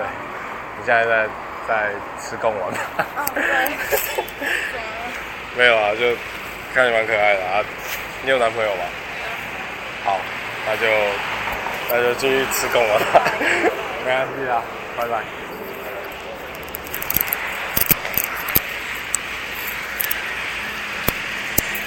对你现在在在吃贡丸 没有啊就看你蛮可爱的啊你有男朋友吗？好那就那就继续吃贡丸 没关系啊拜拜。